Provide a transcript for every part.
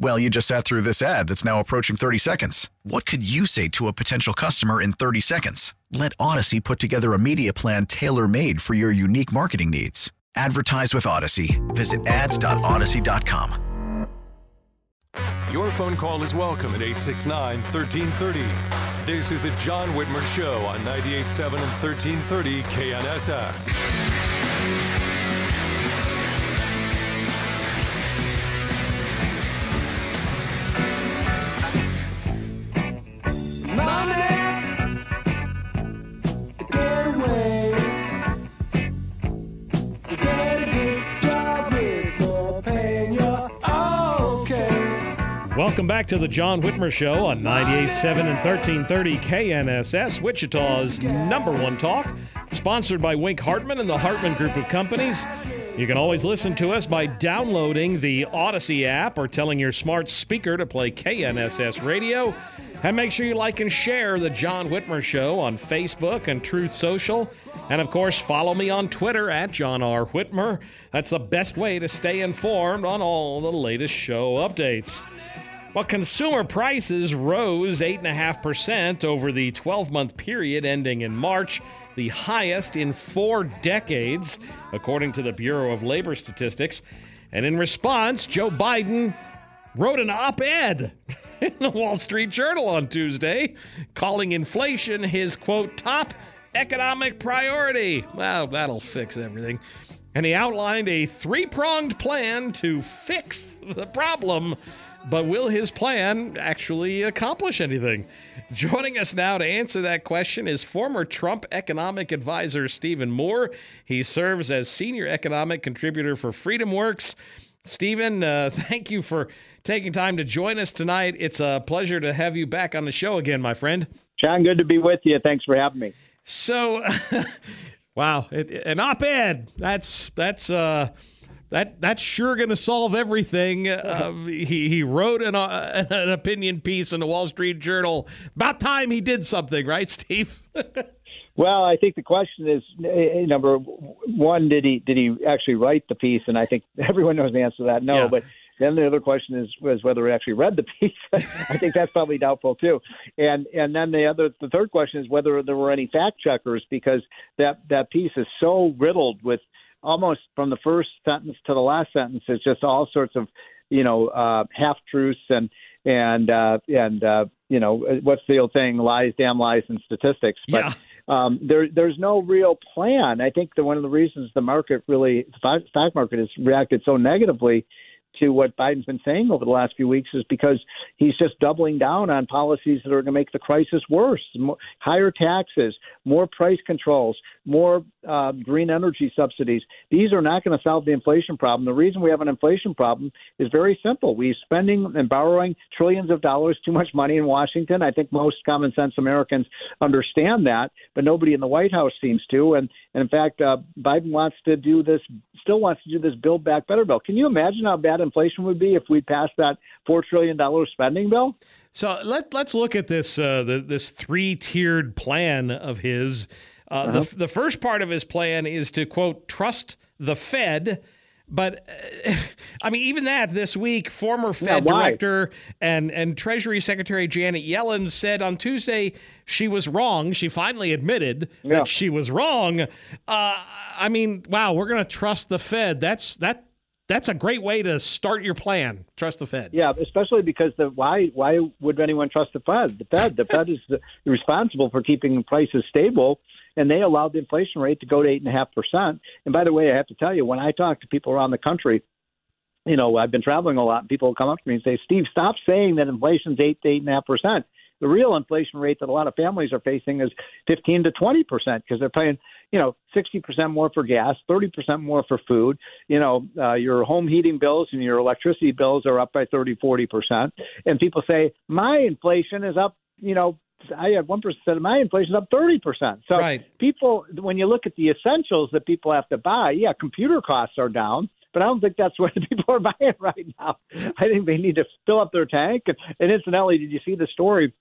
Well, you just sat through this ad that's now approaching 30 seconds. What could you say to a potential customer in 30 seconds? Let Audacy put together a media plan tailor made for your unique marketing needs. Advertise with Audacy. Visit ads.audacy.com. Your phone call is welcome at 869 1330. This is the John Whitmer Show on 98.7 and 1330 KNSS. Back to the John Whitmer Show on 98.7 and 1330 KNSS, Wichita's number one talk, sponsored by Wink Hartman and the Hartman Group of Companies. You can always listen to us by downloading the Audacy app or telling your smart speaker to play KNSS radio. And make sure you like and share the John Whitmer Show on Facebook and Truth Social. And of course, follow me on Twitter at John R. Whitmer. That's the best way to stay informed on all the latest show updates. Well, consumer prices rose 8.5% over the 12 month period ending in March, the highest in four decades, according to the Bureau of Labor Statistics. And in response, Joe Biden wrote an op ed in the Wall Street Journal on Tuesday, calling inflation his quote, top economic priority. Well, that'll fix everything. And he outlined a three pronged plan to fix the problem but will his plan actually accomplish anything? Joining us now to answer that question is former Trump economic advisor Stephen Moore. He serves as senior economic contributor for FreedomWorks. Stephen, uh, thank you for taking time to join us tonight. It's a pleasure to have you back on the show again, my friend. John, good to be with you. Thanks for having me. So, wow, it, an op-ed. That's that's uh, that that's sure going to solve everything. Uh, he he wrote an, uh, an opinion piece in the Wall Street Journal. About time he did something, right, Steve? well, I think the question is uh, number one: did he did he actually write the piece? And I think everyone knows the answer to that. No, yeah. but then the other question is was whether he actually read the piece. I think that's probably doubtful too. And and then the other the third question is whether there were any fact checkers because that that piece is so riddled with almost from the first sentence to the last sentence it's just all sorts of you know uh half truths and and uh and uh you know what's the old thing lies damn lies and statistics but yeah. um there there's no real plan i think that one of the reasons the market really the stock market has reacted so negatively to what Biden's been saying over the last few weeks is because he's just doubling down on policies that are going to make the crisis worse. More, higher taxes, more price controls, more uh, green energy subsidies. These are not going to solve the inflation problem. The reason we have an inflation problem is very simple. We're spending and borrowing trillions of dollars, too much money in Washington. I think most common sense Americans understand that, but nobody in the White House seems to. And, and in fact, uh, Biden wants to do this, still wants to do this Build Back Better bill. Can you imagine how bad inflation would be if we passed that $4 trillion spending bill? So let, let's look at this, uh, the, this three tiered plan of his uh, uh-huh. the, the first part of his plan is to, quote, trust the Fed. But uh, I mean, even that this week, former Fed yeah, director and, and Treasury Secretary Janet Yellen said on Tuesday she was wrong. She finally admitted yeah. that she was wrong. Uh, I mean, wow, we're going to trust the Fed. That's that. That's a great way to start your plan. Trust the Fed. Yeah, especially because the why why would anyone trust the Fed? The Fed the Fed is responsible for keeping prices stable and they allowed the inflation rate to go to eight and a half percent. And by the way, I have to tell you, when I talk to people around the country, you know, I've been traveling a lot, and people come up to me and say, "Steve, stop saying that inflation's eight to eight and a half percent." The real inflation rate that a lot of families are facing is 15 to 20 percent because they're paying, you know, 60 percent more for gas, 30 percent more for food. You know, uh, your home heating bills and your electricity bills are up by 30, 40 percent. And people say my inflation is up, you know, I had one percent of my inflation is up thirty percent. So right. people, when you look at the essentials that people have to buy, yeah, computer costs are down, but I don't think that's what people are buying right now. I think they need to fill up their tank. And, and incidentally, did you see the story?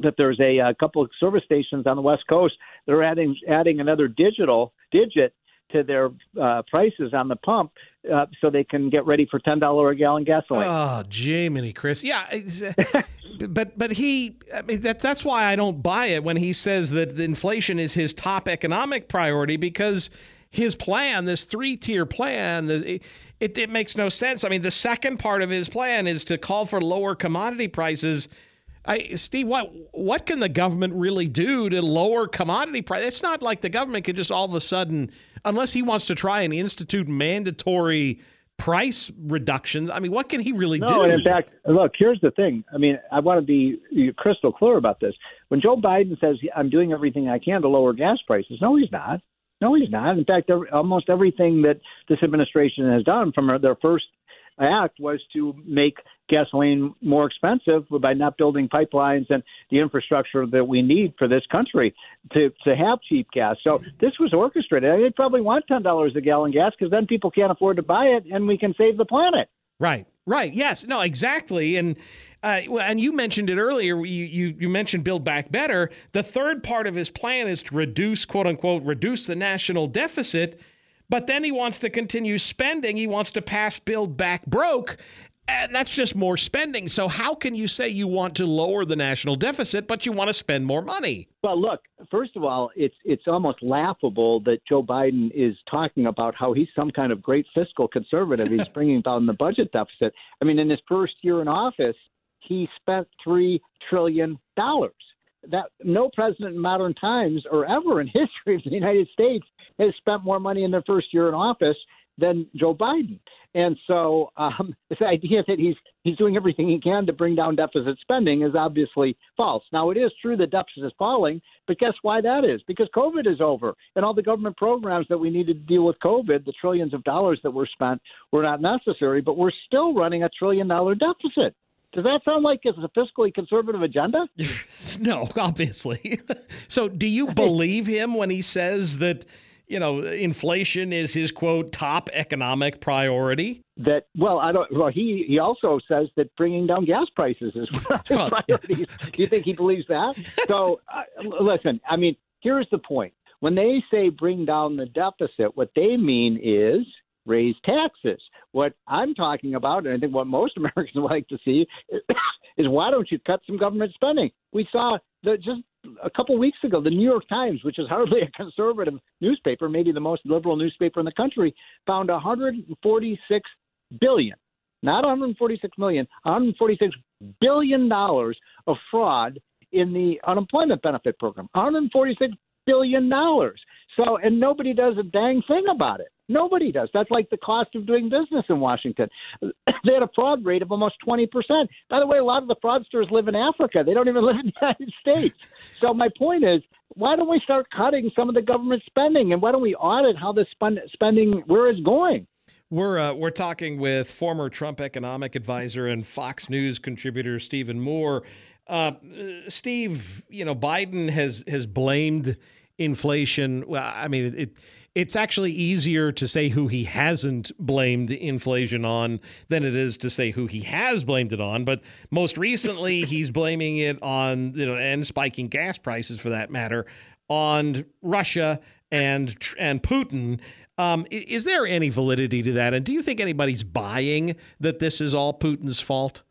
That there's a, a couple of service stations on the West Coast. They're adding adding another digital digit to their uh, prices on the pump uh, so they can get ready for ten dollar a gallon gasoline. Oh, Jiminy Chris, yeah, uh, but but he, I mean that's that's why I don't buy it when he says that inflation is his top economic priority because his plan, this three tier plan, it, it makes no sense. I mean, the second part of his plan is to call for lower commodity prices. I, Steve, what what can the government really do to lower commodity price? It's not like the government can just all of a sudden, unless he wants to try and institute mandatory price reductions. I mean, what can he really no, do? And in fact, look, here's the thing. I mean, I want to be crystal clear about this. When Joe Biden says I'm doing everything I can to lower gas prices, no, he's not. No, he's not. In fact, almost everything that this administration has done from their first act was to make gasoline more expensive by not building pipelines and the infrastructure that we need for this country to to have cheap gas. So this was orchestrated. They probably want ten dollars a gallon gas because then people can't afford to buy it, and we can save the planet. Right. Right. Yes. No. Exactly. And uh, and you mentioned it earlier. You, you you mentioned Build Back Better. The third part of his plan is to reduce, quote unquote, reduce the national deficit. But then he wants to continue spending. He wants to pass Build Back Broke. And that's just more spending. So, how can you say you want to lower the national deficit, but you want to spend more money? Well, look, first of all, it's it's almost laughable that Joe Biden is talking about how he's some kind of great fiscal conservative. He's bringing down the budget deficit. I mean, in his first year in office, he spent three trillion dollars. That no president in modern times or ever in history of the United States has spent more money in their first year in office than Joe Biden. And so um, this idea that he's he's doing everything he can to bring down deficit spending is obviously false. Now it is true the deficit is falling, but guess why that is? Because COVID is over, and all the government programs that we needed to deal with COVID, the trillions of dollars that were spent, were not necessary. But we're still running a trillion dollar deficit. Does that sound like it's a fiscally conservative agenda? no, obviously. so, do you believe him when he says that? you know, inflation is his quote top economic priority. That well, I don't. Well, he he also says that bringing down gas prices is one of his priorities. Do you think he believes that? So, uh, listen. I mean, here's the point. When they say bring down the deficit, what they mean is raise taxes. What I'm talking about, and I think what most Americans like to see, is why don't you cut some government spending? We saw the, just a couple weeks ago, the New York Times, which is hardly a conservative newspaper, maybe the most liberal newspaper in the country, found 146 billion, not 146 million, 146 billion dollars of fraud in the unemployment benefit program. 146 billion dollars. So, and nobody does a dang thing about it. Nobody does. That's like the cost of doing business in Washington. they had a fraud rate of almost 20%. By the way, a lot of the fraudsters live in Africa. They don't even live in the United States. So my point is, why don't we start cutting some of the government spending and why don't we audit how the spending where it's going? We're uh, we're talking with former Trump economic advisor and Fox News contributor Stephen Moore. Uh, Steve, you know Biden has has blamed inflation. Well, I mean it it's actually easier to say who he hasn't blamed inflation on than it is to say who he has blamed it on. But most recently, he's blaming it on, you know, and spiking gas prices for that matter, on Russia and and Putin. Um, is there any validity to that? And do you think anybody's buying that this is all Putin's fault?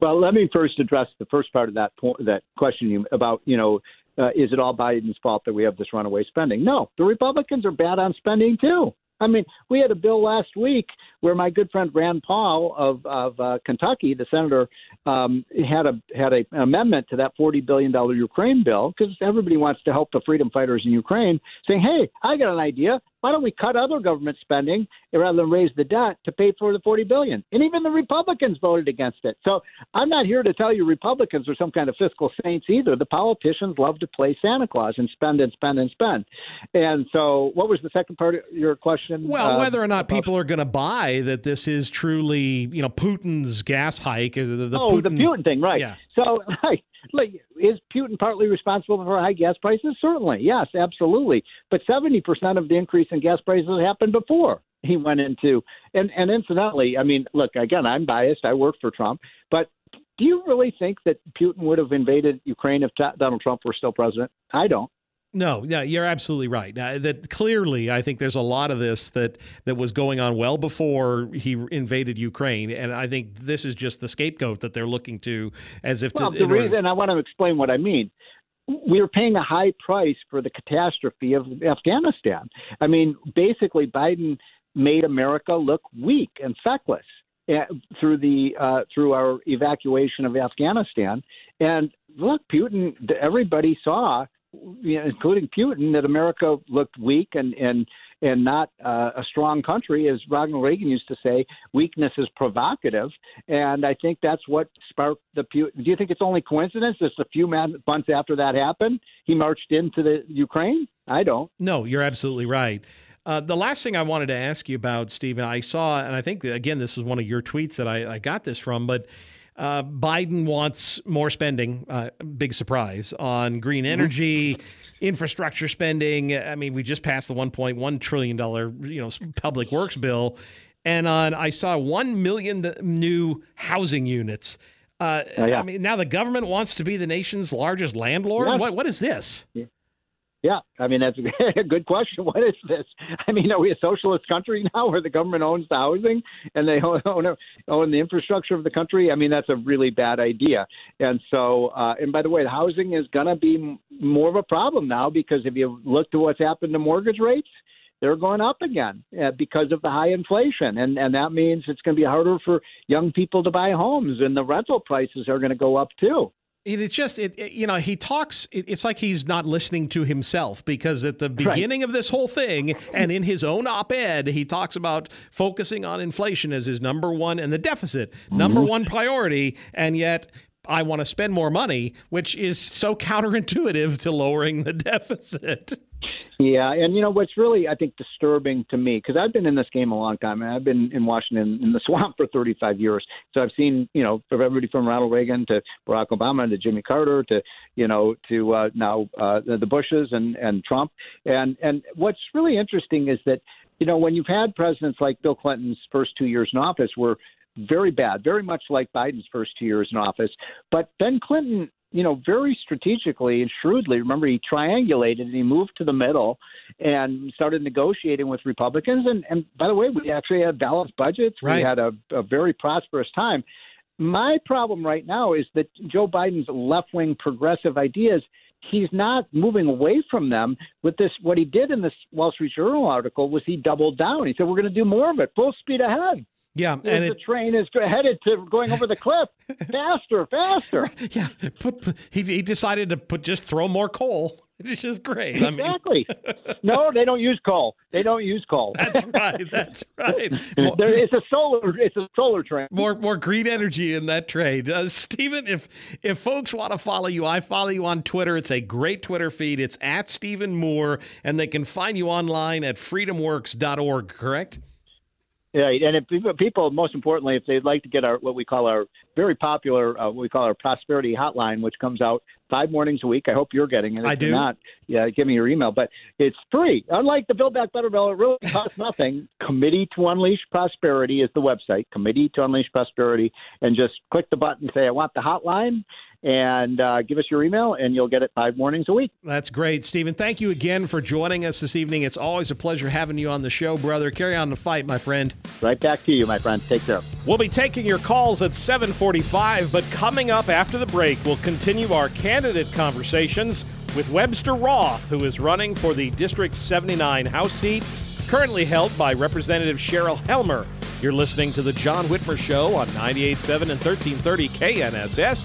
Well, let me first address the first part of that point, that question you, about you know uh, is it all Biden's fault that we have this runaway spending? No, the Republicans are bad on spending too. I mean, we had a bill last week where my good friend Rand Paul of of uh, Kentucky, the senator, um, had a had a, an amendment to that forty billion dollar Ukraine bill because everybody wants to help the freedom fighters in Ukraine, saying, "Hey, I got an idea. Why don't we cut other government spending rather than raise the debt to pay for the 40 billion? And even the Republicans voted against it. So I'm not here to tell you Republicans are some kind of fiscal saints either. The politicians love to play Santa Claus and spend and spend and spend. And so, what was the second part of your question? Well, uh, whether or not people are going to buy that this is truly, you know, Putin's gas hike is the, the oh Putin... the Putin thing, right? Yeah. So, like, like, is Putin partly responsible for high gas prices? Certainly, yes, absolutely. But 70% of the increase in gas prices happened before he went into. And, and incidentally, I mean, look, again, I'm biased. I work for Trump. But do you really think that Putin would have invaded Ukraine if Donald Trump were still president? I don't. No, yeah, you're absolutely right. Now, that clearly, I think there's a lot of this that that was going on well before he invaded Ukraine, and I think this is just the scapegoat that they're looking to, as if. Well, to, the reason order... I want to explain what I mean. We are paying a high price for the catastrophe of Afghanistan. I mean, basically, Biden made America look weak and feckless eh, through the uh, through our evacuation of Afghanistan. And look, Putin, everybody saw you know, including Putin, that America looked weak and and and not uh, a strong country, as Ronald Reagan used to say. Weakness is provocative, and I think that's what sparked the Putin. Do you think it's only coincidence? Just a few months after that happened, he marched into the Ukraine. I don't. No, you're absolutely right. Uh, the last thing I wanted to ask you about, Stephen, I saw, and I think again this was one of your tweets that I, I got this from, but uh, Biden wants more spending, uh, big surprise, on green mm-hmm. energy, infrastructure spending. I mean, we just passed the $1.1 trillion, you know, public works bill. And on, I saw 1 million new housing units. Uh, oh, yeah. I mean, now the government wants to be the nation's largest landlord. Yeah. What, what is this? Yeah. Yeah, I mean that's a good question. What is this? I mean, are we a socialist country now, where the government owns the housing and they own own the infrastructure of the country? I mean, that's a really bad idea. And so, uh, and by the way, the housing is going to be more of a problem now because if you look to what's happened to mortgage rates, they're going up again uh, because of the high inflation, and and that means it's going to be harder for young people to buy homes, and the rental prices are going to go up too. It's just, it, it, you know, he talks, it, it's like he's not listening to himself because at the beginning right. of this whole thing and in his own op ed, he talks about focusing on inflation as his number one and the deficit, mm-hmm. number one priority. And yet, I want to spend more money, which is so counterintuitive to lowering the deficit. Yeah, and you know what's really I think disturbing to me because I've been in this game a long time. and I've been in Washington in the swamp for 35 years, so I've seen you know everybody from Ronald Reagan to Barack Obama to Jimmy Carter to you know to uh, now uh, the Bushes and and Trump. And and what's really interesting is that you know when you've had presidents like Bill Clinton's first two years in office were very bad, very much like Biden's first two years in office. But Ben Clinton you know, very strategically and shrewdly. Remember, he triangulated and he moved to the middle and started negotiating with Republicans. And, and by the way, we actually had balanced budgets. Right. We had a, a very prosperous time. My problem right now is that Joe Biden's left wing progressive ideas he's not moving away from them with this what he did in this wall street journal article was he doubled down he said we're going to do more of it full speed ahead yeah, and the it, train is headed to going over the cliff faster, faster. Yeah, put, put, he he decided to put just throw more coal. It's just great. Exactly. I mean. no, they don't use coal. They don't use coal. That's right. That's right. More, it's a solar. It's a solar train. More more green energy in that trade. Uh, Stephen, if if folks want to follow you, I follow you on Twitter. It's a great Twitter feed. It's at Stephen Moore, and they can find you online at freedomworks.org. Correct. Right, and if people, most importantly, if they'd like to get our what we call our very popular, uh, what we call our prosperity hotline, which comes out five mornings a week. I hope you're getting it. If I do. Not, yeah, give me your email, but it's free. Unlike the Build Back Better bill, it really costs nothing. Committee to Unleash Prosperity is the website. Committee to Unleash Prosperity, and just click the button, and say I want the hotline, and uh, give us your email, and you'll get it five mornings a week. That's great, Stephen. Thank you again for joining us this evening. It's always a pleasure having you on the show, brother. Carry on the fight, my friend. Right back to you, my friend. Take care. We'll be taking your calls at 7:45, but coming up after the break, we'll continue our candidate conversations with Webster Roth, who is running for the District 79 House seat, currently held by Representative Cheryl Helmer. You're listening to the John Whitmer Show on 98.7 and 1330 KNSS,